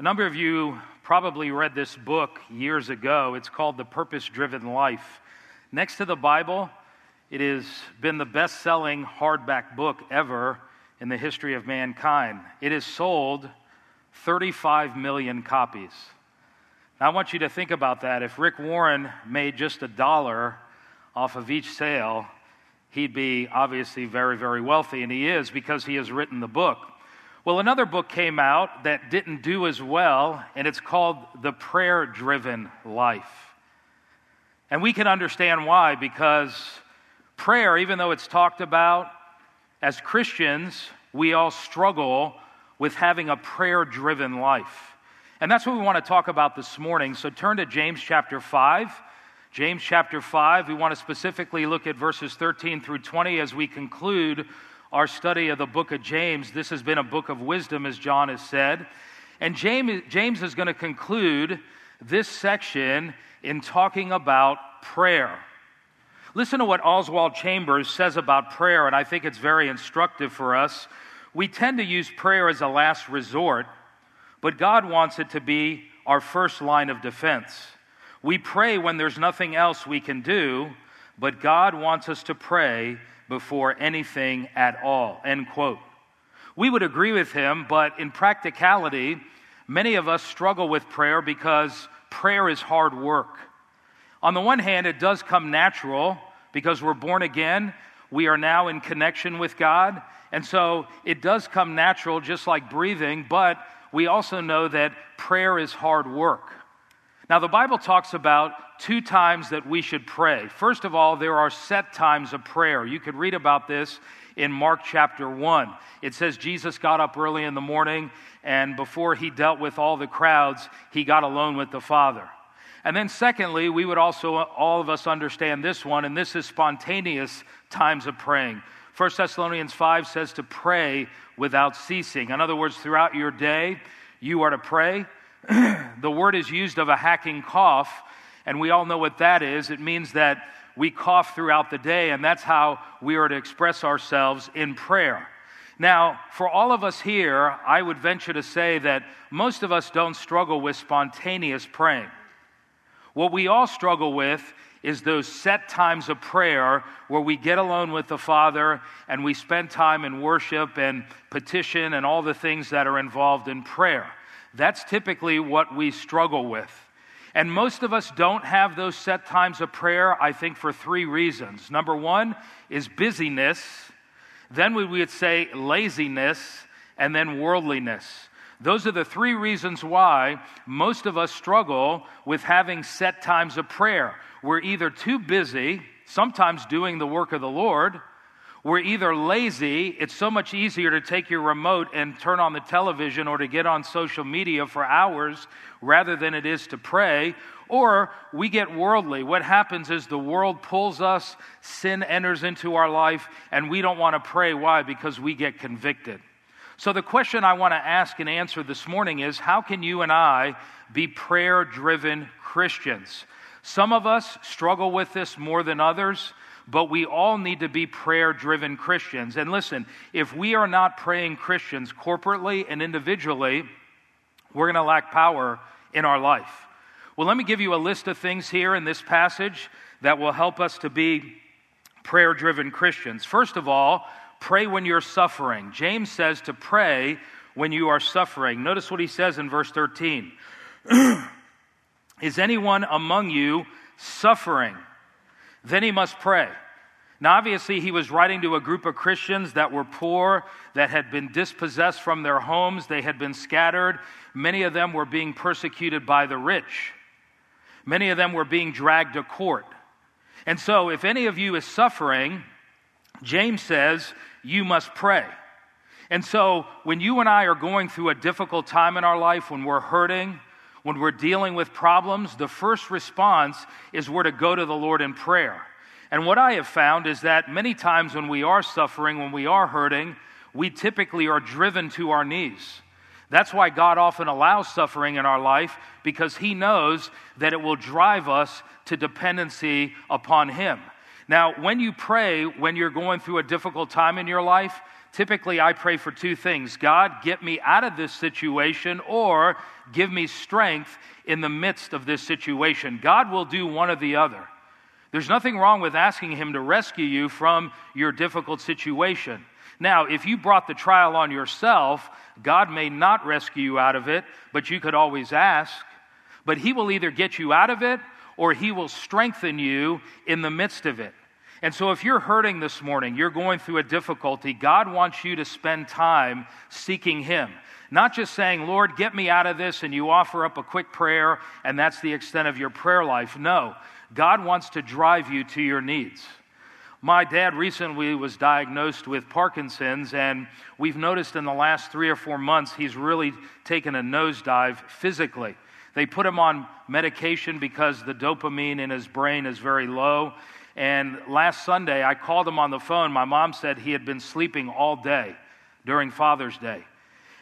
A number of you probably read this book years ago. It's called The Purpose Driven Life. Next to the Bible, it has been the best selling hardback book ever in the history of mankind. It has sold 35 million copies. Now, I want you to think about that. If Rick Warren made just a dollar off of each sale, he'd be obviously very, very wealthy, and he is because he has written the book. Well, another book came out that didn't do as well, and it's called The Prayer Driven Life. And we can understand why, because prayer, even though it's talked about, as Christians, we all struggle with having a prayer driven life. And that's what we want to talk about this morning. So turn to James chapter 5. James chapter 5, we want to specifically look at verses 13 through 20 as we conclude our study of the book of James. This has been a book of wisdom, as John has said. And James, is going to conclude this section in talking about prayer. Listen to what Oswald Chambers says about prayer, and I think it's very instructive for us. We tend to use prayer as a last resort, but God wants it to be our first line of defense. We pray when there's nothing else we can do, but God wants us to pray before anything at all. End quote. We would agree with him, but in practicality, many of us struggle with prayer because prayer is hard work. On the one hand, it does come natural because we're born again. We are now in connection with God. And so it does come natural, just like breathing, but we also know that prayer is hard work. Now, the Bible talks about two times that we should pray. First of all, there are set times of prayer. You could read about this in Mark chapter 1. It says Jesus got up early in the morning, and before he dealt with all the crowds, he got alone with the Father. And then, secondly, we would also, all of us, understand this one, and this is spontaneous times of praying. 1 Thessalonians 5 says to pray without ceasing. In other words, throughout your day, you are to pray the word is used of a hacking cough, and we all know what that is. It means that we cough throughout the day, and that's how we are to express ourselves in prayer. Now, for all of us here, I would venture to say that most of us don't struggle with spontaneous praying. What we all struggle with is those set times of prayer where we get alone with the Father and we spend time in worship and petition and all the things that are involved in prayer. That's typically what we struggle with. And most of us don't have those set times of prayer, I think, for three reasons. Number one is busyness, then we would say laziness, and then worldliness. Those are the three reasons why most of us struggle with having set times of prayer. We're either too busy, sometimes doing the work of the Lord, we're either lazy, it's so much easier to take your remote and turn on the television or to get on social media for hours rather than it is to pray, or we get worldly. What happens is the world pulls us, sin enters into our life, and we don't want to pray. Why? Because we get convicted. So, the question I want to ask and answer this morning is how can you and I be prayer driven Christians? Some of us struggle with this more than others but we all need to be prayer driven Christians. And listen, if we are not praying Christians corporately and individually, we're going to lack power in our life. Well, let me give you a list of things here in this passage that will help us to be prayer driven Christians. First of all, pray when you're suffering. James says to pray when you are suffering. Notice what he says in verse 13 Is anyone among you suffering? Then he must pray. Now, obviously, he was writing to a group of Christians that were poor, that had been dispossessed from their homes, they had been scattered. Many of them were being persecuted by the rich, many of them were being dragged to court. And so, if any of you is suffering, James says, you must pray. And so, when you and I are going through a difficult time in our life, when we're hurting, when we're dealing with problems, the first response is we're to go to the Lord in prayer. And what I have found is that many times when we are suffering, when we are hurting, we typically are driven to our knees. That's why God often allows suffering in our life because He knows that it will drive us to dependency upon Him. Now, when you pray, when you're going through a difficult time in your life, typically I pray for two things God, get me out of this situation, or give me strength in the midst of this situation. God will do one or the other. There's nothing wrong with asking Him to rescue you from your difficult situation. Now, if you brought the trial on yourself, God may not rescue you out of it, but you could always ask. But He will either get you out of it or He will strengthen you in the midst of it. And so, if you're hurting this morning, you're going through a difficulty, God wants you to spend time seeking Him. Not just saying, Lord, get me out of this, and you offer up a quick prayer, and that's the extent of your prayer life. No, God wants to drive you to your needs. My dad recently was diagnosed with Parkinson's, and we've noticed in the last three or four months he's really taken a nosedive physically. They put him on medication because the dopamine in his brain is very low. And last Sunday, I called him on the phone. My mom said he had been sleeping all day during Father's Day.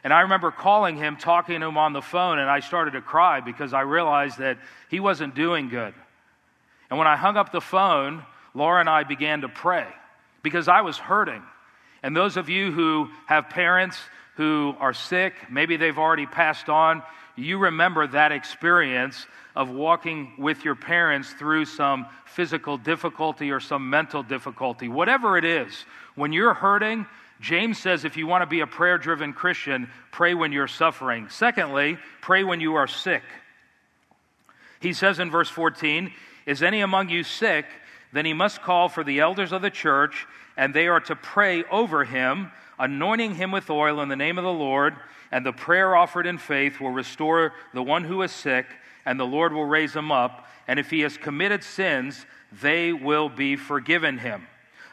And I remember calling him, talking to him on the phone, and I started to cry because I realized that he wasn't doing good. And when I hung up the phone, Laura and I began to pray because I was hurting. And those of you who have parents who are sick, maybe they've already passed on, you remember that experience of walking with your parents through some physical difficulty or some mental difficulty. Whatever it is, when you're hurting, James says if you want to be a prayer driven Christian, pray when you're suffering. Secondly, pray when you are sick. He says in verse 14, Is any among you sick? Then he must call for the elders of the church, and they are to pray over him, anointing him with oil in the name of the Lord. And the prayer offered in faith will restore the one who is sick, and the Lord will raise him up. And if he has committed sins, they will be forgiven him.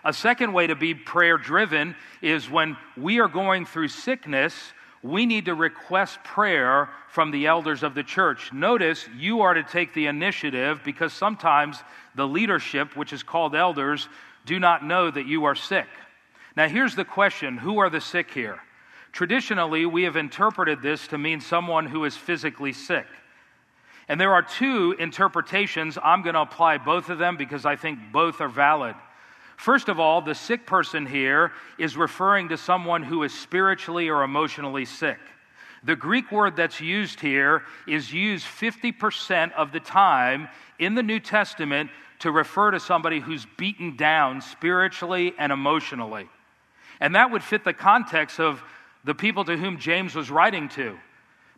A second way to be prayer driven is when we are going through sickness, we need to request prayer from the elders of the church. Notice you are to take the initiative because sometimes the leadership, which is called elders, do not know that you are sick. Now, here's the question who are the sick here? Traditionally, we have interpreted this to mean someone who is physically sick. And there are two interpretations. I'm going to apply both of them because I think both are valid. First of all, the sick person here is referring to someone who is spiritually or emotionally sick. The Greek word that's used here is used 50% of the time in the New Testament to refer to somebody who's beaten down spiritually and emotionally. And that would fit the context of the people to whom James was writing to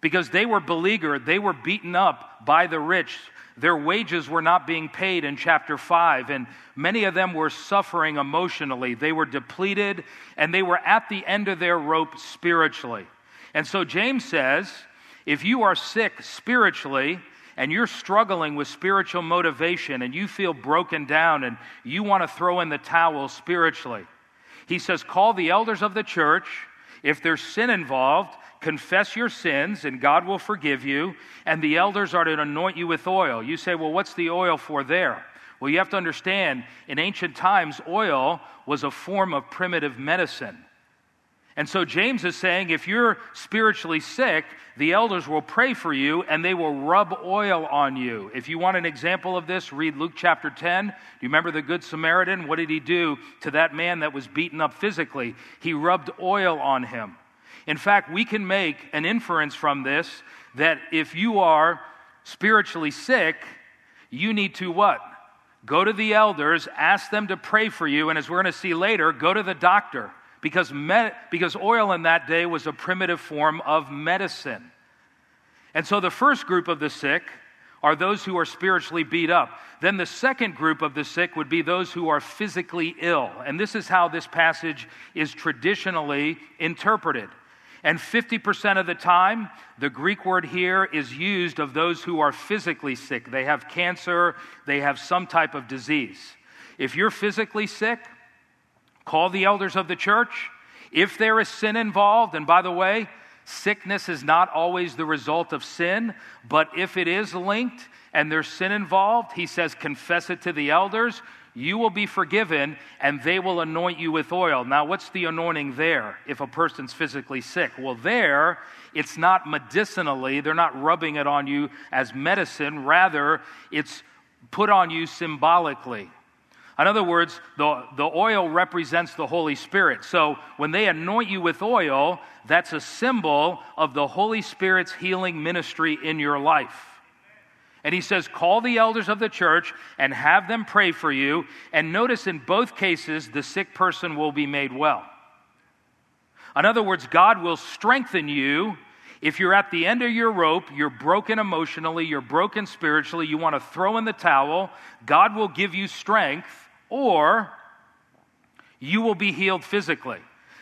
because they were beleaguered, they were beaten up by the rich, their wages were not being paid in chapter 5, and many of them were suffering emotionally. They were depleted, and they were at the end of their rope spiritually. And so James says if you are sick spiritually, and you're struggling with spiritual motivation, and you feel broken down, and you want to throw in the towel spiritually, he says, call the elders of the church. If there's sin involved, confess your sins and God will forgive you, and the elders are to anoint you with oil. You say, well, what's the oil for there? Well, you have to understand, in ancient times, oil was a form of primitive medicine. And so James is saying if you're spiritually sick, the elders will pray for you and they will rub oil on you. If you want an example of this, read Luke chapter 10. Do you remember the Good Samaritan? What did he do to that man that was beaten up physically? He rubbed oil on him. In fact, we can make an inference from this that if you are spiritually sick, you need to what? Go to the elders, ask them to pray for you, and as we're going to see later, go to the doctor because, because oil in that day was a primitive form of medicine. And so the first group of the sick are those who are spiritually beat up. Then the second group of the sick would be those who are physically ill. And this is how this passage is traditionally interpreted. And 50% of the time, the Greek word here is used of those who are physically sick. They have cancer, they have some type of disease. If you're physically sick, call the elders of the church. If there is sin involved, and by the way, sickness is not always the result of sin, but if it is linked and there's sin involved, he says, confess it to the elders you will be forgiven and they will anoint you with oil. Now, what's the anointing there if a person's physically sick? Well, there, it's not medicinally, they're not rubbing it on you as medicine, rather, it's put on you symbolically. In other words, the, the oil represents the Holy Spirit. So when they anoint you with oil, that's a symbol of the Holy Spirit's healing ministry in your life. And he says, Call the elders of the church and have them pray for you. And notice in both cases, the sick person will be made well. In other words, God will strengthen you if you're at the end of your rope, you're broken emotionally, you're broken spiritually, you want to throw in the towel, God will give you strength or you will be healed physically.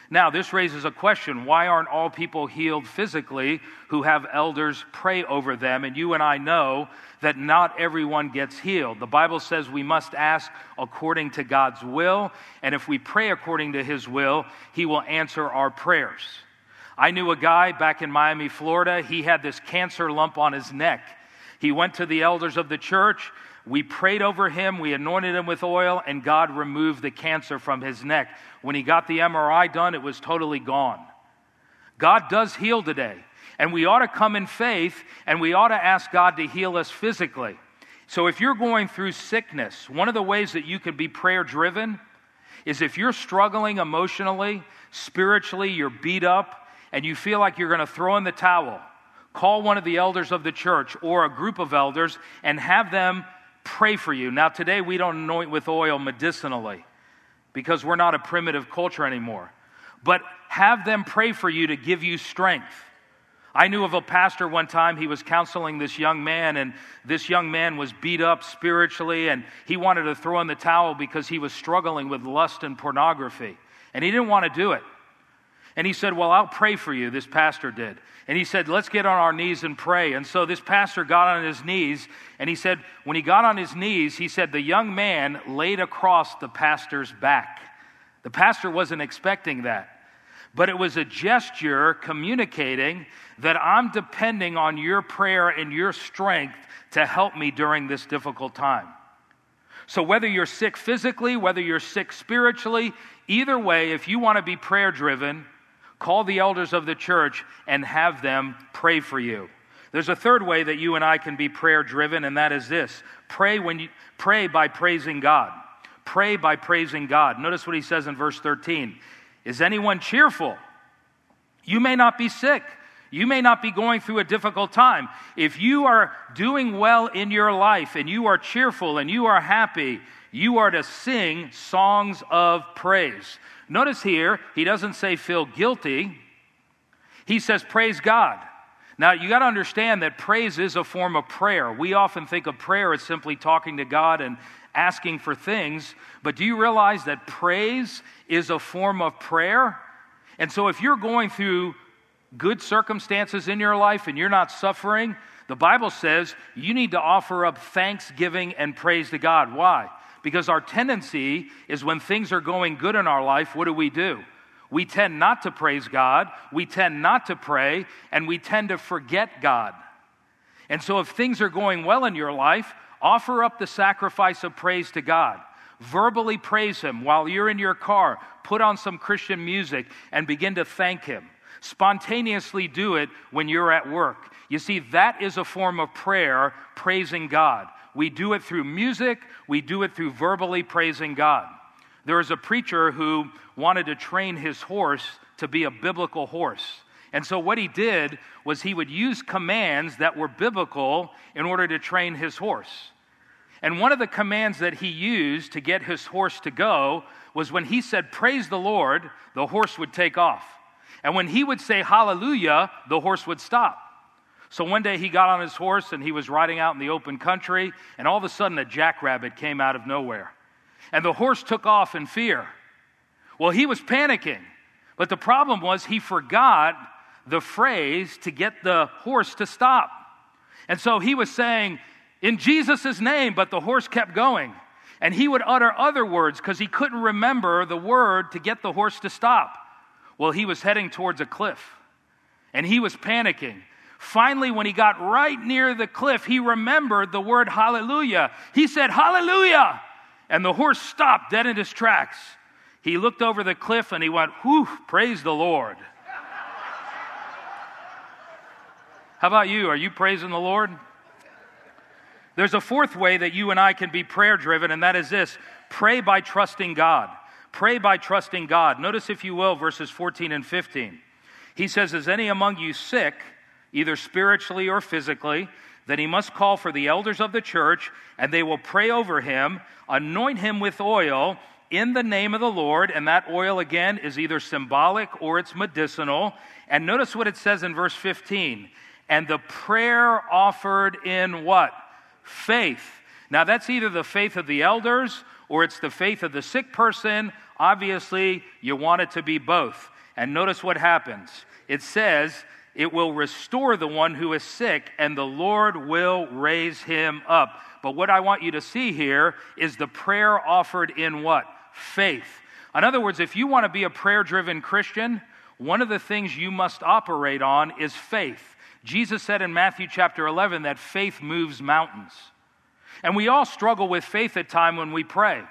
Now, this raises a question why aren't all people healed physically who have elders pray over them? And you and I know that not everyone gets healed. The Bible says we must ask according to God's will, and if we pray according to His will, He will answer our prayers. I knew a guy back in Miami, Florida. He had this cancer lump on his neck. He went to the elders of the church. We prayed over him, we anointed him with oil, and God removed the cancer from his neck. When he got the MRI done, it was totally gone. God does heal today, and we ought to come in faith and we ought to ask God to heal us physically. So if you're going through sickness, one of the ways that you can be prayer driven is if you're struggling emotionally, spiritually, you're beat up, and you feel like you're going to throw in the towel, call one of the elders of the church or a group of elders and have them pray for you. Now, today we don't anoint with oil medicinally because we're not a primitive culture anymore. But have them pray for you to give you strength. I knew of a pastor one time, he was counseling this young man, and this young man was beat up spiritually, and he wanted to throw in the towel because he was struggling with lust and pornography. And he didn't want to do it. And he said, Well, I'll pray for you, this pastor did. And he said, Let's get on our knees and pray. And so this pastor got on his knees, and he said, When he got on his knees, he said, The young man laid across the pastor's back. The pastor wasn't expecting that. But it was a gesture communicating that I'm depending on your prayer and your strength to help me during this difficult time. So, whether you're sick physically, whether you're sick spiritually, either way, if you want to be prayer driven, Call the elders of the church and have them pray for you. There's a third way that you and I can be prayer driven, and that is this pray, when you, pray by praising God. Pray by praising God. Notice what he says in verse 13 Is anyone cheerful? You may not be sick. You may not be going through a difficult time. If you are doing well in your life and you are cheerful and you are happy, you are to sing songs of praise. Notice here, he doesn't say feel guilty, he says praise God. Now, you got to understand that praise is a form of prayer. We often think of prayer as simply talking to God and asking for things, but do you realize that praise is a form of prayer? And so, if you're going through good circumstances in your life and you're not suffering, the Bible says you need to offer up thanksgiving and praise to God. Why? Because our tendency is when things are going good in our life, what do we do? We tend not to praise God, we tend not to pray, and we tend to forget God. And so, if things are going well in your life, offer up the sacrifice of praise to God. Verbally praise Him while you're in your car. Put on some Christian music and begin to thank Him. Spontaneously do it when you're at work. You see, that is a form of prayer, praising God. We do it through music, we do it through verbally praising God. There was a preacher who wanted to train his horse to be a biblical horse. And so, what he did was he would use commands that were biblical in order to train his horse. And one of the commands that he used to get his horse to go was when he said, Praise the Lord, the horse would take off. And when he would say, Hallelujah, the horse would stop. So one day he got on his horse and he was riding out in the open country, and all of a sudden a jackrabbit came out of nowhere. And the horse took off in fear. Well, he was panicking, but the problem was he forgot the phrase to get the horse to stop. And so he was saying, in Jesus' name, but the horse kept going. And he would utter other words because he couldn't remember the word to get the horse to stop. Well, he was heading towards a cliff and he was panicking. Finally, when he got right near the cliff, he remembered the word hallelujah. He said, Hallelujah! And the horse stopped dead in his tracks. He looked over the cliff and he went, Whew, praise the Lord. How about you? Are you praising the Lord? There's a fourth way that you and I can be prayer driven, and that is this pray by trusting God. Pray by trusting God. Notice, if you will, verses 14 and 15. He says, Is any among you sick, either spiritually or physically? Then he must call for the elders of the church, and they will pray over him, anoint him with oil in the name of the Lord. And that oil, again, is either symbolic or it's medicinal. And notice what it says in verse 15. And the prayer offered in what? Faith. Now, that's either the faith of the elders or it's the faith of the sick person. Obviously, you want it to be both. And notice what happens. It says, it will restore the one who is sick, and the Lord will raise him up. But what I want you to see here is the prayer offered in what? Faith. In other words, if you want to be a prayer driven Christian, one of the things you must operate on is faith. Jesus said in Matthew chapter 11 that faith moves mountains. And we all struggle with faith at time when we pray.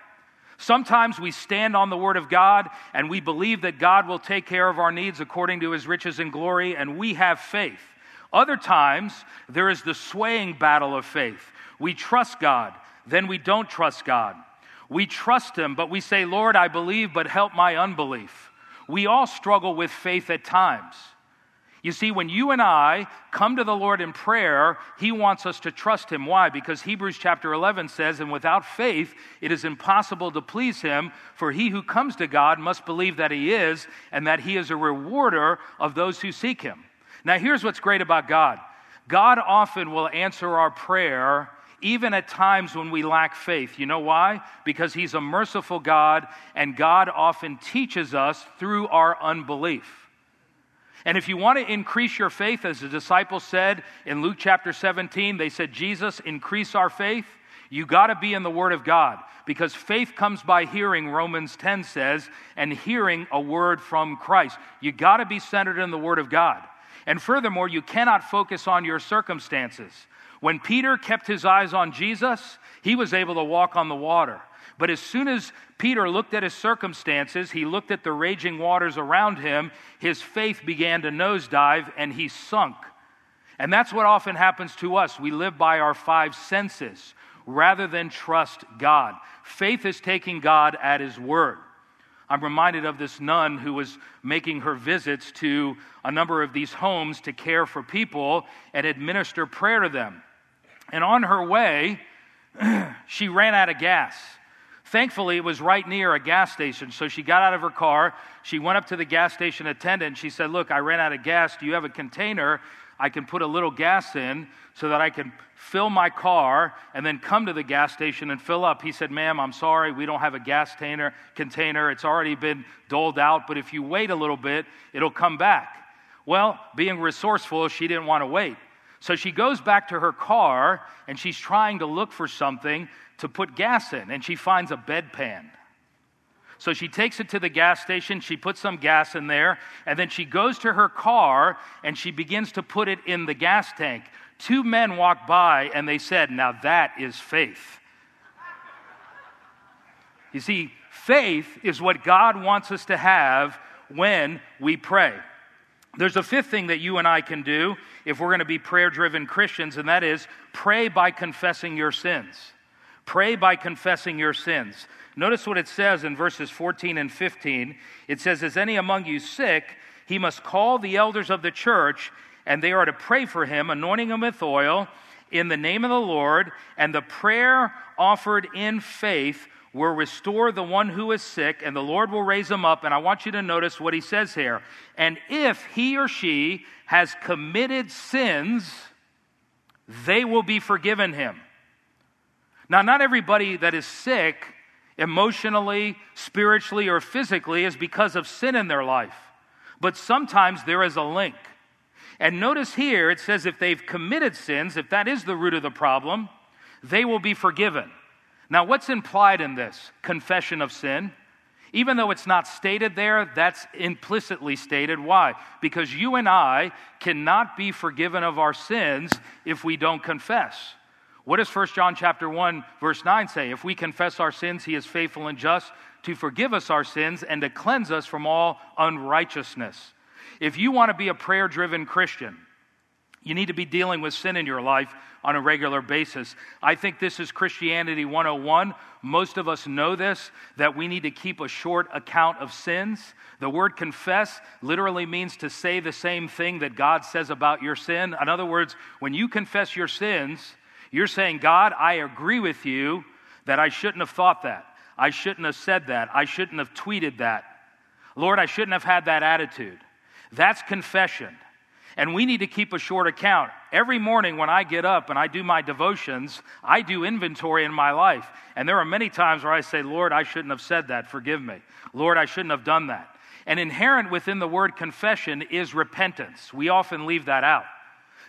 Sometimes we stand on the Word of God and we believe that God will take care of our needs according to His riches and glory, and we have faith. Other times, there is the swaying battle of faith. We trust God, then we don't trust God. We trust Him, but we say, Lord, I believe, but help my unbelief. We all struggle with faith at times. You see, when you and I come to the Lord in prayer, He wants us to trust Him. Why? Because Hebrews chapter 11 says, And without faith, it is impossible to please Him, for he who comes to God must believe that He is, and that He is a rewarder of those who seek Him. Now, here's what's great about God God often will answer our prayer even at times when we lack faith. You know why? Because He's a merciful God, and God often teaches us through our unbelief. And if you want to increase your faith, as the disciples said in Luke chapter 17, they said, Jesus, increase our faith. You got to be in the Word of God because faith comes by hearing, Romans 10 says, and hearing a word from Christ. You got to be centered in the Word of God. And furthermore, you cannot focus on your circumstances. When Peter kept his eyes on Jesus, he was able to walk on the water. But as soon as Peter looked at his circumstances, he looked at the raging waters around him, his faith began to nosedive and he sunk. And that's what often happens to us. We live by our five senses rather than trust God. Faith is taking God at his word. I'm reminded of this nun who was making her visits to a number of these homes to care for people and administer prayer to them. And on her way, she ran out of gas. Thankfully, it was right near a gas station. So she got out of her car. She went up to the gas station attendant. She said, Look, I ran out of gas. Do you have a container I can put a little gas in so that I can fill my car and then come to the gas station and fill up? He said, Ma'am, I'm sorry. We don't have a gas container. container. It's already been doled out. But if you wait a little bit, it'll come back. Well, being resourceful, she didn't want to wait. So she goes back to her car and she's trying to look for something to put gas in, and she finds a bedpan. So she takes it to the gas station, she puts some gas in there, and then she goes to her car and she begins to put it in the gas tank. Two men walk by and they said, Now that is faith. You see, faith is what God wants us to have when we pray. There's a fifth thing that you and I can do if we're going to be prayer driven Christians, and that is pray by confessing your sins. Pray by confessing your sins. Notice what it says in verses 14 and 15. It says, Is any among you sick? He must call the elders of the church, and they are to pray for him, anointing him with oil in the name of the Lord, and the prayer offered in faith will restore the one who is sick, and the Lord will raise him up. And I want you to notice what he says here. And if he or she has committed sins, they will be forgiven him. Now, not everybody that is sick emotionally, spiritually, or physically is because of sin in their life, but sometimes there is a link. And notice here it says if they've committed sins, if that is the root of the problem, they will be forgiven. Now, what's implied in this? Confession of sin. Even though it's not stated there, that's implicitly stated. Why? Because you and I cannot be forgiven of our sins if we don't confess. What does 1 John chapter 1 verse 9 say? If we confess our sins, he is faithful and just to forgive us our sins and to cleanse us from all unrighteousness. If you want to be a prayer-driven Christian, You need to be dealing with sin in your life on a regular basis. I think this is Christianity 101. Most of us know this that we need to keep a short account of sins. The word confess literally means to say the same thing that God says about your sin. In other words, when you confess your sins, you're saying, God, I agree with you that I shouldn't have thought that. I shouldn't have said that. I shouldn't have tweeted that. Lord, I shouldn't have had that attitude. That's confession. And we need to keep a short account. Every morning when I get up and I do my devotions, I do inventory in my life. And there are many times where I say, Lord, I shouldn't have said that. Forgive me. Lord, I shouldn't have done that. And inherent within the word confession is repentance. We often leave that out.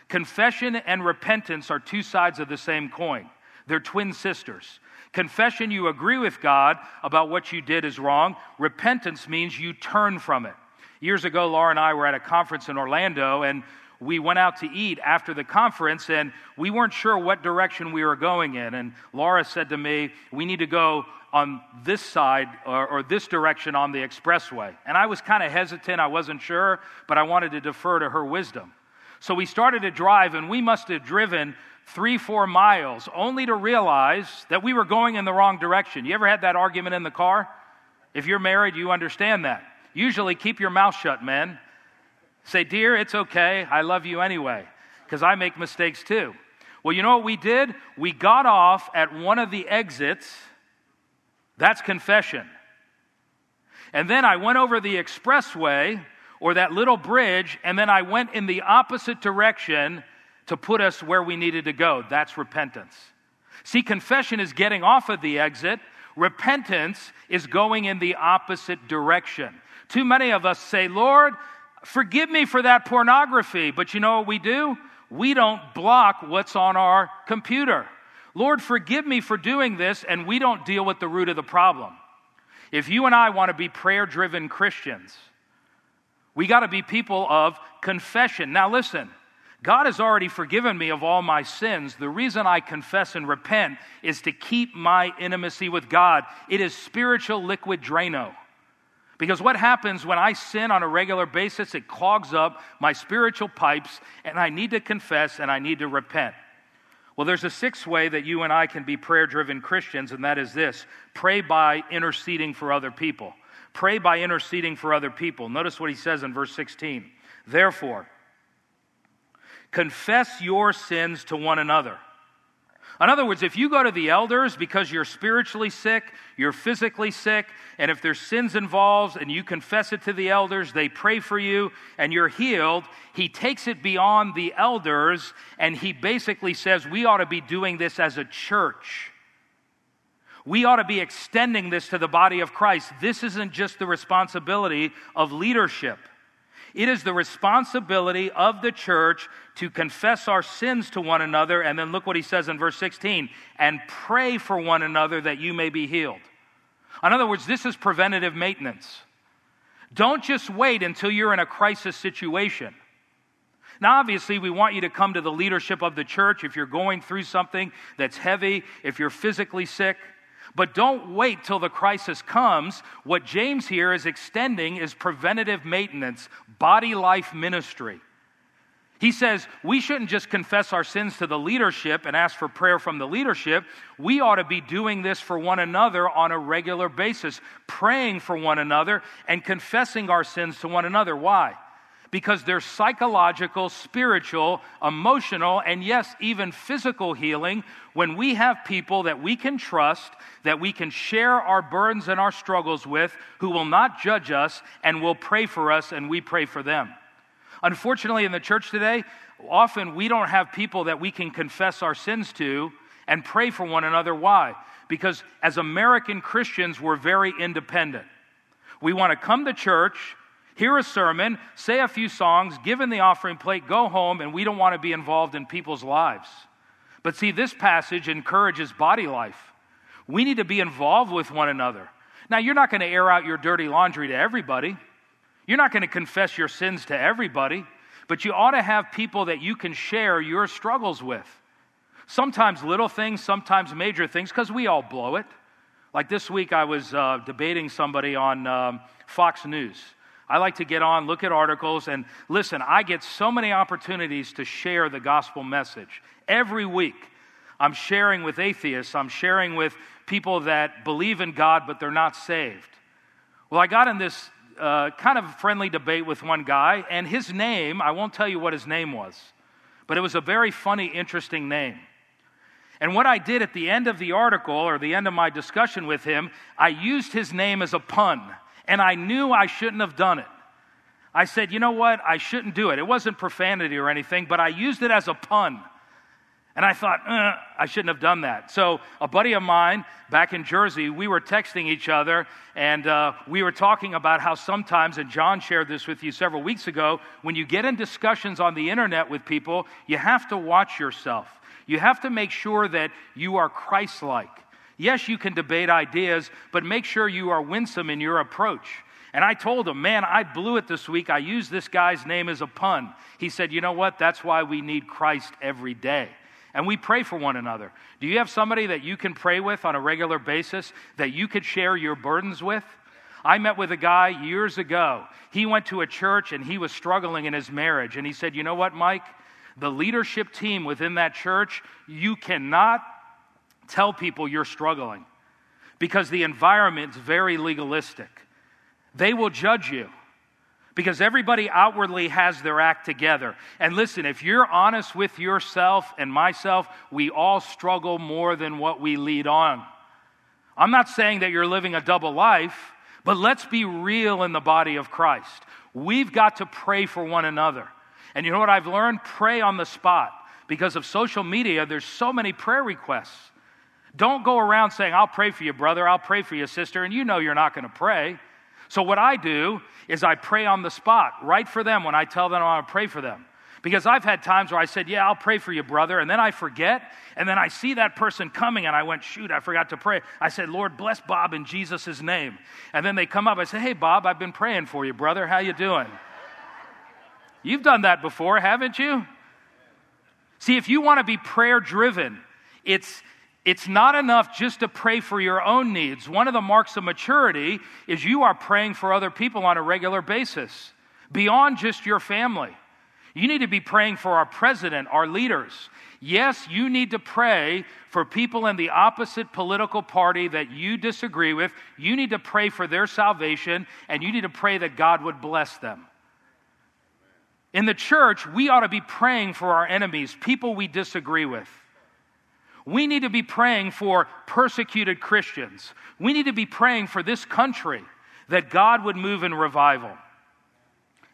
Confession and repentance are two sides of the same coin, they're twin sisters. Confession, you agree with God about what you did is wrong. Repentance means you turn from it. Years ago, Laura and I were at a conference in Orlando, and we went out to eat after the conference, and we weren't sure what direction we were going in. And Laura said to me, We need to go on this side or, or this direction on the expressway. And I was kind of hesitant, I wasn't sure, but I wanted to defer to her wisdom. So we started to drive, and we must have driven three, four miles only to realize that we were going in the wrong direction. You ever had that argument in the car? If you're married, you understand that. Usually, keep your mouth shut, men. Say, Dear, it's okay. I love you anyway, because I make mistakes too. Well, you know what we did? We got off at one of the exits. That's confession. And then I went over the expressway or that little bridge, and then I went in the opposite direction to put us where we needed to go. That's repentance. See, confession is getting off of the exit, repentance is going in the opposite direction. Too many of us say, Lord, forgive me for that pornography. But you know what we do? We don't block what's on our computer. Lord, forgive me for doing this, and we don't deal with the root of the problem. If you and I want to be prayer driven Christians, we got to be people of confession. Now, listen, God has already forgiven me of all my sins. The reason I confess and repent is to keep my intimacy with God. It is spiritual liquid Drano. Because what happens when I sin on a regular basis, it clogs up my spiritual pipes, and I need to confess and I need to repent. Well, there's a sixth way that you and I can be prayer driven Christians, and that is this pray by interceding for other people. Pray by interceding for other people. Notice what he says in verse 16. Therefore, confess your sins to one another in other words, if you go to the elders because you're spiritually sick, you're physically sick, and if there's sins involved and you confess it to the elders, they pray for you and you're healed, he takes it beyond the elders and he basically says we ought to be doing this as a church. We ought to be extending this to the body of Christ. This isn't just the responsibility of leadership. It is the responsibility of the church to confess our sins to one another. And then look what he says in verse 16 and pray for one another that you may be healed. In other words, this is preventative maintenance. Don't just wait until you're in a crisis situation. Now, obviously, we want you to come to the leadership of the church if you're going through something that's heavy, if you're physically sick. But don't wait till the crisis comes. What James here is extending is preventative maintenance, body life ministry. He says we shouldn't just confess our sins to the leadership and ask for prayer from the leadership. We ought to be doing this for one another on a regular basis, praying for one another and confessing our sins to one another. Why? Because there's psychological, spiritual, emotional, and yes, even physical healing when we have people that we can trust, that we can share our burdens and our struggles with, who will not judge us and will pray for us, and we pray for them. Unfortunately, in the church today, often we don't have people that we can confess our sins to and pray for one another. Why? Because as American Christians, we're very independent. We want to come to church, hear a sermon, say a few songs, give in the offering plate, go home, and we don't want to be involved in people's lives. But see, this passage encourages body life. We need to be involved with one another. Now, you're not going to air out your dirty laundry to everybody. You're not going to confess your sins to everybody, but you ought to have people that you can share your struggles with. Sometimes little things, sometimes major things, because we all blow it. Like this week, I was uh, debating somebody on um, Fox News I like to get on, look at articles, and listen, I get so many opportunities to share the gospel message. Every week, I'm sharing with atheists, I'm sharing with people that believe in God, but they're not saved. Well, I got in this uh, kind of friendly debate with one guy, and his name, I won't tell you what his name was, but it was a very funny, interesting name. And what I did at the end of the article or the end of my discussion with him, I used his name as a pun, and I knew I shouldn't have done it. I said, you know what? I shouldn't do it. It wasn't profanity or anything, but I used it as a pun. And I thought, uh, I shouldn't have done that. So, a buddy of mine back in Jersey, we were texting each other and uh, we were talking about how sometimes, and John shared this with you several weeks ago, when you get in discussions on the internet with people, you have to watch yourself. You have to make sure that you are Christ like. Yes, you can debate ideas, but make sure you are winsome in your approach. And I told him, man, I blew it this week. I used this guy's name as a pun. He said, you know what? That's why we need Christ every day and we pray for one another. Do you have somebody that you can pray with on a regular basis that you could share your burdens with? I met with a guy years ago. He went to a church and he was struggling in his marriage. And he said, You know what, Mike? The leadership team within that church, you cannot tell people you're struggling because the environment's very legalistic. They will judge you because everybody outwardly has their act together. And listen, if you're honest with yourself and myself, we all struggle more than what we lead on. I'm not saying that you're living a double life, but let's be real in the body of Christ. We've got to pray for one another. And you know what I've learned? Pray on the spot. Because of social media, there's so many prayer requests. Don't go around saying, I'll pray for you, brother, I'll pray for you, sister, and you know you're not going to pray. So, what I do is I pray on the spot, right for them when I tell them I want to pray for them. Because I've had times where I said, Yeah, I'll pray for you, brother. And then I forget. And then I see that person coming and I went, Shoot, I forgot to pray. I said, Lord, bless Bob in Jesus' name. And then they come up. I say, Hey, Bob, I've been praying for you, brother. How you doing? You've done that before, haven't you? See, if you want to be prayer driven, it's it's not enough just to pray for your own needs. One of the marks of maturity is you are praying for other people on a regular basis, beyond just your family. You need to be praying for our president, our leaders. Yes, you need to pray for people in the opposite political party that you disagree with. You need to pray for their salvation, and you need to pray that God would bless them. In the church, we ought to be praying for our enemies, people we disagree with. We need to be praying for persecuted Christians. We need to be praying for this country that God would move in revival.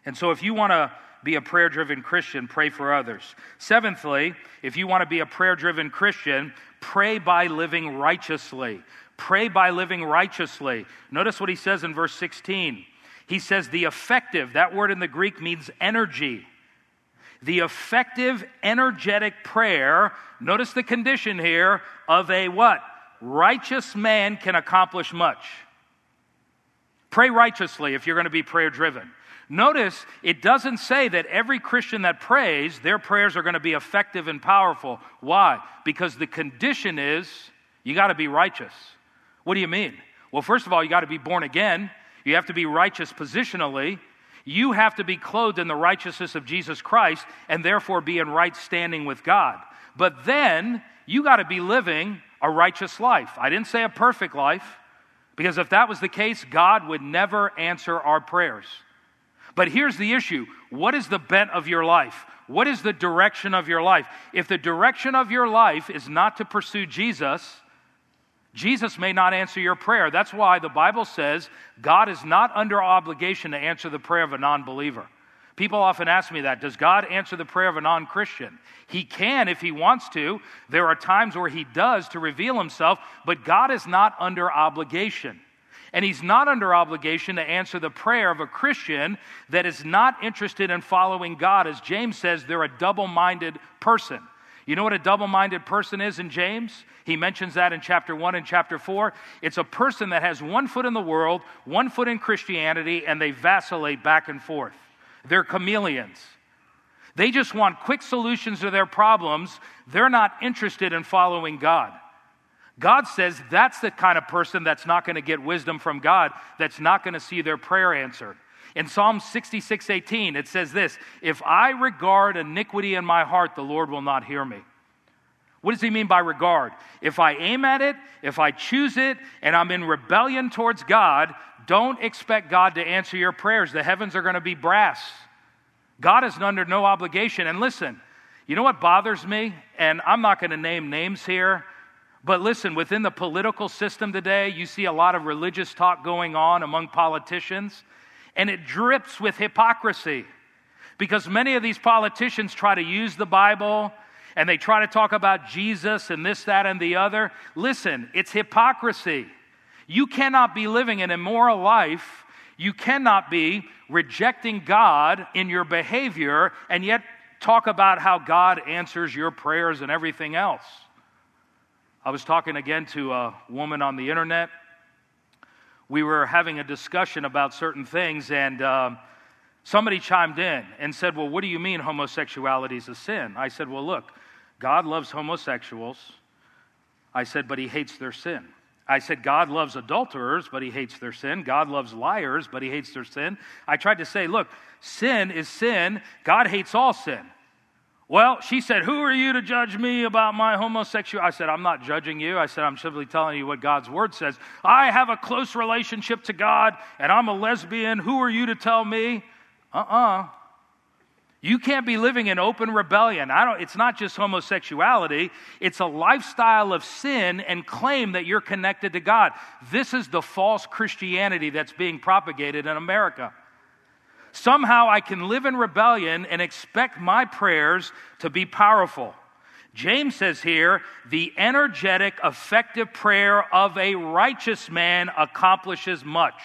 And so, if you want to be a prayer driven Christian, pray for others. Seventhly, if you want to be a prayer driven Christian, pray by living righteously. Pray by living righteously. Notice what he says in verse 16. He says, the effective, that word in the Greek means energy. The effective, energetic prayer, notice the condition here, of a what? Righteous man can accomplish much. Pray righteously if you're going to be prayer driven. Notice it doesn't say that every Christian that prays, their prayers are going to be effective and powerful. Why? Because the condition is you got to be righteous. What do you mean? Well, first of all, you got to be born again. You have to be righteous positionally. You have to be clothed in the righteousness of Jesus Christ and therefore be in right standing with God. But then you got to be living a righteous life. I didn't say a perfect life, because if that was the case, God would never answer our prayers. But here's the issue what is the bent of your life? What is the direction of your life? If the direction of your life is not to pursue Jesus, Jesus may not answer your prayer. That's why the Bible says God is not under obligation to answer the prayer of a non believer. People often ask me that. Does God answer the prayer of a non Christian? He can if He wants to. There are times where He does to reveal Himself, but God is not under obligation. And He's not under obligation to answer the prayer of a Christian that is not interested in following God. As James says, they're a double minded person. You know what a double minded person is in James? He mentions that in chapter 1 and chapter 4. It's a person that has one foot in the world, one foot in Christianity, and they vacillate back and forth. They're chameleons. They just want quick solutions to their problems. They're not interested in following God. God says that's the kind of person that's not going to get wisdom from God, that's not going to see their prayer answered. In Psalm 66 18, it says this If I regard iniquity in my heart, the Lord will not hear me. What does he mean by regard? If I aim at it, if I choose it, and I'm in rebellion towards God, don't expect God to answer your prayers. The heavens are going to be brass. God is under no obligation. And listen, you know what bothers me? And I'm not going to name names here, but listen, within the political system today, you see a lot of religious talk going on among politicians, and it drips with hypocrisy because many of these politicians try to use the Bible and they try to talk about Jesus and this, that, and the other. Listen, it's hypocrisy. You cannot be living an immoral life. You cannot be rejecting God in your behavior and yet talk about how God answers your prayers and everything else. I was talking again to a woman on the internet. We were having a discussion about certain things, and uh, somebody chimed in and said, Well, what do you mean homosexuality is a sin? I said, Well, look, God loves homosexuals. I said, But he hates their sin. I said, God loves adulterers, but he hates their sin. God loves liars, but he hates their sin. I tried to say, look, sin is sin. God hates all sin. Well, she said, Who are you to judge me about my homosexuality? I said, I'm not judging you. I said, I'm simply telling you what God's word says. I have a close relationship to God and I'm a lesbian. Who are you to tell me? Uh uh-uh. uh you can't be living in open rebellion. I don't, it's not just homosexuality, it's a lifestyle of sin and claim that you're connected to God. This is the false Christianity that's being propagated in America. Somehow I can live in rebellion and expect my prayers to be powerful. James says here, the energetic, effective prayer of a righteous man accomplishes much.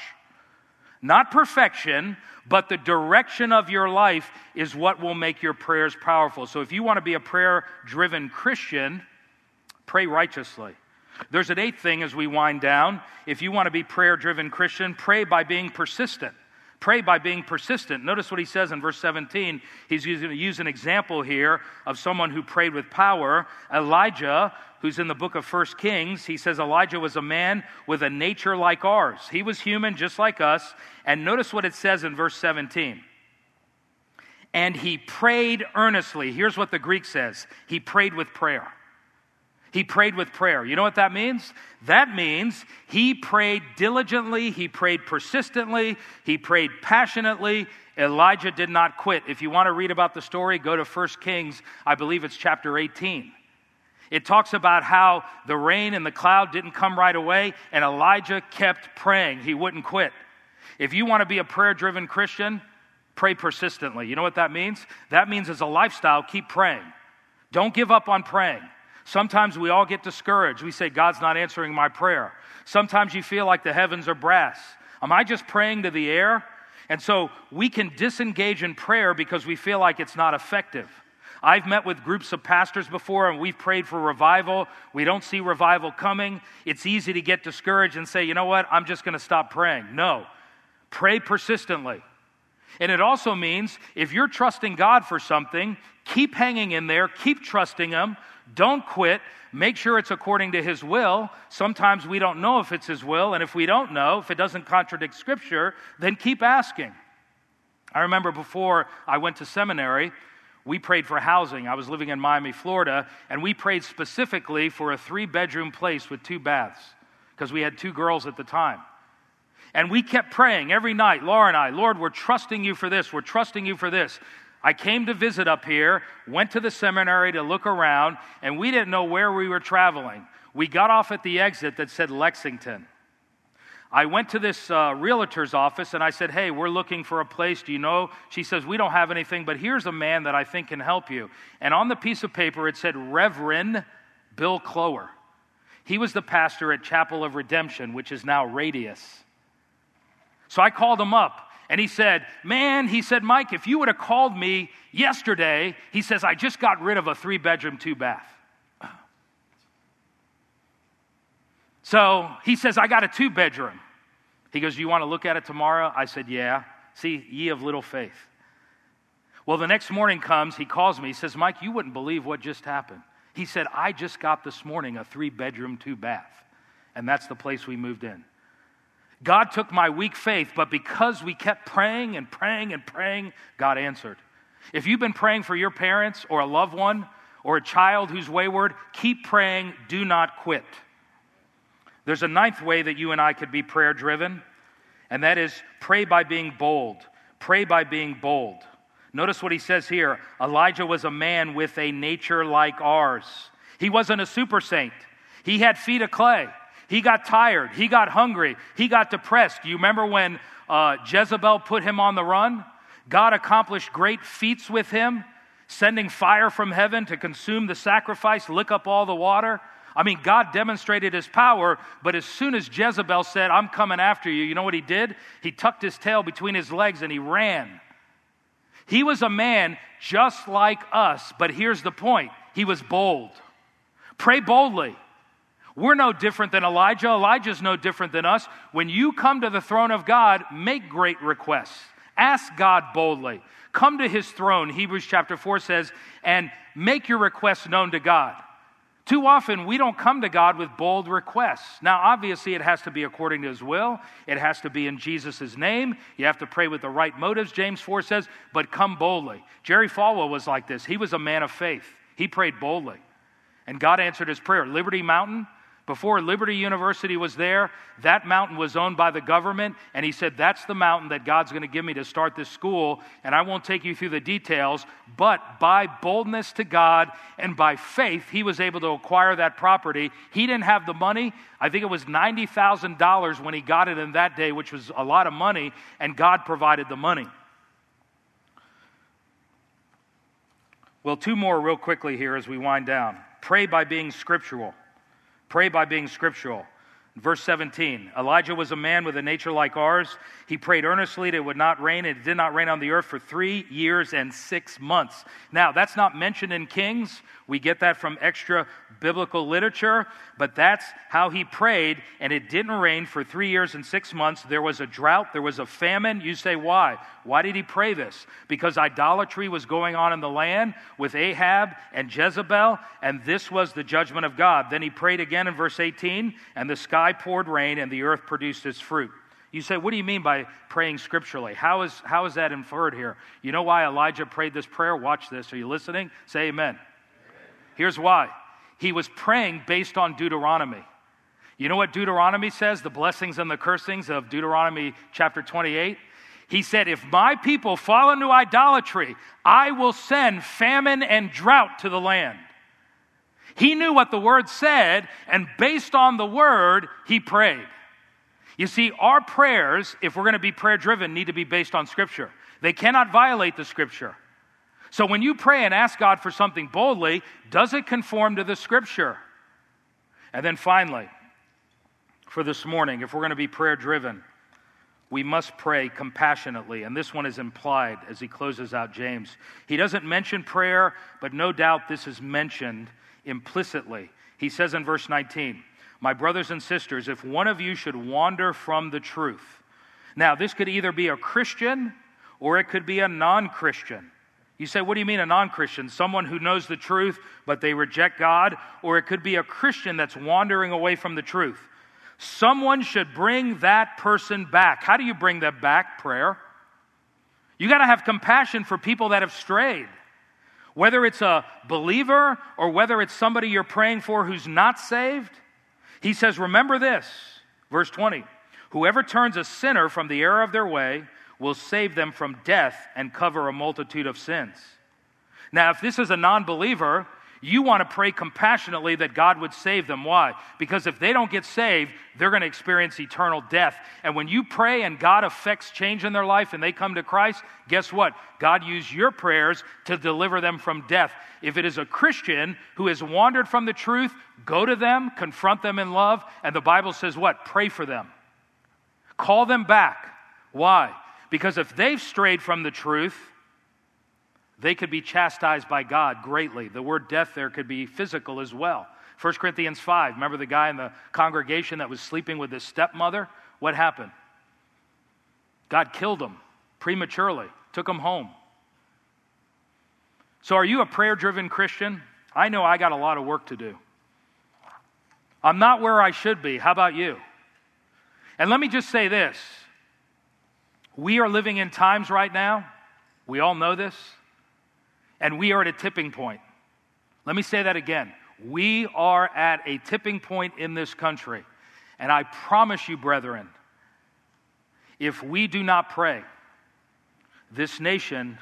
Not perfection, but the direction of your life is what will make your prayers powerful. So if you want to be a prayer driven Christian, pray righteously. There's an eighth thing as we wind down. If you want to be prayer driven Christian, pray by being persistent. Pray by being persistent. Notice what he says in verse 17. He's going to use an example here of someone who prayed with power. Elijah, who's in the book of First Kings, he says Elijah was a man with a nature like ours. He was human just like us. And notice what it says in verse 17. And he prayed earnestly. Here's what the Greek says he prayed with prayer. He prayed with prayer. You know what that means? That means he prayed diligently, he prayed persistently, he prayed passionately. Elijah did not quit. If you want to read about the story, go to 1 Kings, I believe it's chapter 18. It talks about how the rain and the cloud didn't come right away, and Elijah kept praying. He wouldn't quit. If you want to be a prayer driven Christian, pray persistently. You know what that means? That means as a lifestyle, keep praying. Don't give up on praying. Sometimes we all get discouraged. We say, God's not answering my prayer. Sometimes you feel like the heavens are brass. Am I just praying to the air? And so we can disengage in prayer because we feel like it's not effective. I've met with groups of pastors before and we've prayed for revival. We don't see revival coming. It's easy to get discouraged and say, you know what, I'm just going to stop praying. No, pray persistently. And it also means if you're trusting God for something, keep hanging in there, keep trusting Him, don't quit. Make sure it's according to His will. Sometimes we don't know if it's His will, and if we don't know, if it doesn't contradict Scripture, then keep asking. I remember before I went to seminary, we prayed for housing. I was living in Miami, Florida, and we prayed specifically for a three bedroom place with two baths because we had two girls at the time. And we kept praying every night, Laura and I, Lord, we're trusting you for this, we're trusting you for this. I came to visit up here, went to the seminary to look around, and we didn't know where we were traveling. We got off at the exit that said Lexington. I went to this uh, realtor's office and I said, Hey, we're looking for a place. Do you know? She says, We don't have anything, but here's a man that I think can help you. And on the piece of paper, it said Reverend Bill Clower. He was the pastor at Chapel of Redemption, which is now Radius. So I called him up and he said, Man, he said, Mike, if you would have called me yesterday, he says, I just got rid of a three bedroom, two bath. So he says, I got a two bedroom. He goes, You want to look at it tomorrow? I said, Yeah. See, ye of little faith. Well, the next morning comes, he calls me, he says, Mike, you wouldn't believe what just happened. He said, I just got this morning a three bedroom, two bath. And that's the place we moved in. God took my weak faith, but because we kept praying and praying and praying, God answered. If you've been praying for your parents or a loved one or a child who's wayward, keep praying, do not quit. There's a ninth way that you and I could be prayer driven, and that is pray by being bold. Pray by being bold. Notice what he says here Elijah was a man with a nature like ours. He wasn't a super saint, he had feet of clay. He got tired. He got hungry. He got depressed. You remember when uh, Jezebel put him on the run? God accomplished great feats with him, sending fire from heaven to consume the sacrifice, lick up all the water. I mean, God demonstrated his power, but as soon as Jezebel said, I'm coming after you, you know what he did? He tucked his tail between his legs and he ran. He was a man just like us, but here's the point he was bold. Pray boldly. We're no different than Elijah. Elijah's no different than us. When you come to the throne of God, make great requests. Ask God boldly. Come to his throne, Hebrews chapter 4 says, and make your requests known to God. Too often, we don't come to God with bold requests. Now, obviously, it has to be according to His will. It has to be in Jesus' name. You have to pray with the right motives, James 4 says, but come boldly. Jerry Falwell was like this. He was a man of faith. He prayed boldly. And God answered his prayer. Liberty Mountain, before Liberty University was there, that mountain was owned by the government, and he said, That's the mountain that God's going to give me to start this school, and I won't take you through the details, but by boldness to God and by faith, he was able to acquire that property. He didn't have the money. I think it was $90,000 when he got it in that day, which was a lot of money, and God provided the money. Well, two more real quickly here as we wind down. Pray by being scriptural. Pray by being scriptural. Verse 17 Elijah was a man with a nature like ours. He prayed earnestly that it would not rain, and it did not rain on the earth for three years and six months. Now, that's not mentioned in Kings. We get that from extra biblical literature, but that's how he prayed, and it didn't rain for three years and six months. There was a drought, there was a famine. You say, why? Why did he pray this? Because idolatry was going on in the land with Ahab and Jezebel, and this was the judgment of God. Then he prayed again in verse 18, and the sky poured rain, and the earth produced its fruit. You say, what do you mean by praying scripturally? How is, how is that inferred here? You know why Elijah prayed this prayer? Watch this. Are you listening? Say amen. amen. Here's why he was praying based on Deuteronomy. You know what Deuteronomy says, the blessings and the cursings of Deuteronomy chapter 28? He said, If my people fall into idolatry, I will send famine and drought to the land. He knew what the word said, and based on the word, he prayed. You see, our prayers, if we're going to be prayer driven, need to be based on Scripture. They cannot violate the Scripture. So when you pray and ask God for something boldly, does it conform to the scripture? And then finally, for this morning, if we're going to be prayer driven, we must pray compassionately. And this one is implied as he closes out James. He doesn't mention prayer, but no doubt this is mentioned implicitly. He says in verse 19, My brothers and sisters, if one of you should wander from the truth. Now, this could either be a Christian or it could be a non Christian. You say, what do you mean a non Christian? Someone who knows the truth, but they reject God? Or it could be a Christian that's wandering away from the truth. Someone should bring that person back. How do you bring them back? Prayer. You got to have compassion for people that have strayed. Whether it's a believer or whether it's somebody you're praying for who's not saved, he says, Remember this, verse 20 whoever turns a sinner from the error of their way will save them from death and cover a multitude of sins. Now, if this is a non believer, you want to pray compassionately that God would save them. Why? Because if they don't get saved, they're going to experience eternal death. And when you pray and God affects change in their life and they come to Christ, guess what? God used your prayers to deliver them from death. If it is a Christian who has wandered from the truth, go to them, confront them in love, and the Bible says what? Pray for them. Call them back. Why? Because if they've strayed from the truth, they could be chastised by God greatly. The word death there could be physical as well. 1 Corinthians 5, remember the guy in the congregation that was sleeping with his stepmother? What happened? God killed him prematurely, took him home. So, are you a prayer driven Christian? I know I got a lot of work to do. I'm not where I should be. How about you? And let me just say this we are living in times right now, we all know this, and we are at a tipping point. Let me say that again. We are at a tipping point in this country. And I promise you, brethren, if we do not pray, this nation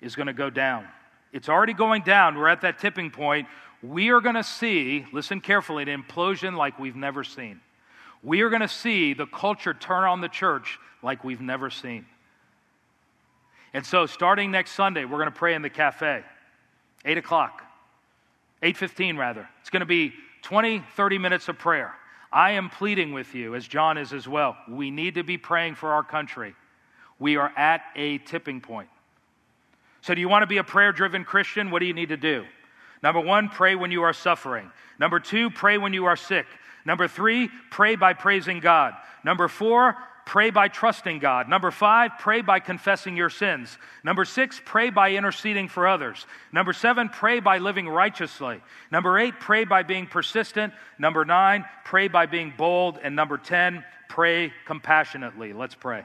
is going to go down. It's already going down. We're at that tipping point. We are going to see, listen carefully, an implosion like we've never seen. We are going to see the culture turn on the church like we've never seen. And so, starting next Sunday, we're going to pray in the cafe, 8 o'clock, 8.15 rather. It's going to be 20, 30 minutes of prayer. I am pleading with you, as John is as well. We need to be praying for our country. We are at a tipping point. So, do you want to be a prayer driven Christian? What do you need to do? Number one, pray when you are suffering. Number two, pray when you are sick. Number three, pray by praising God. Number four, pray by trusting God. Number five, pray by confessing your sins. Number six, pray by interceding for others. Number seven, pray by living righteously. Number eight, pray by being persistent. Number nine, pray by being bold. And number 10, pray compassionately. Let's pray.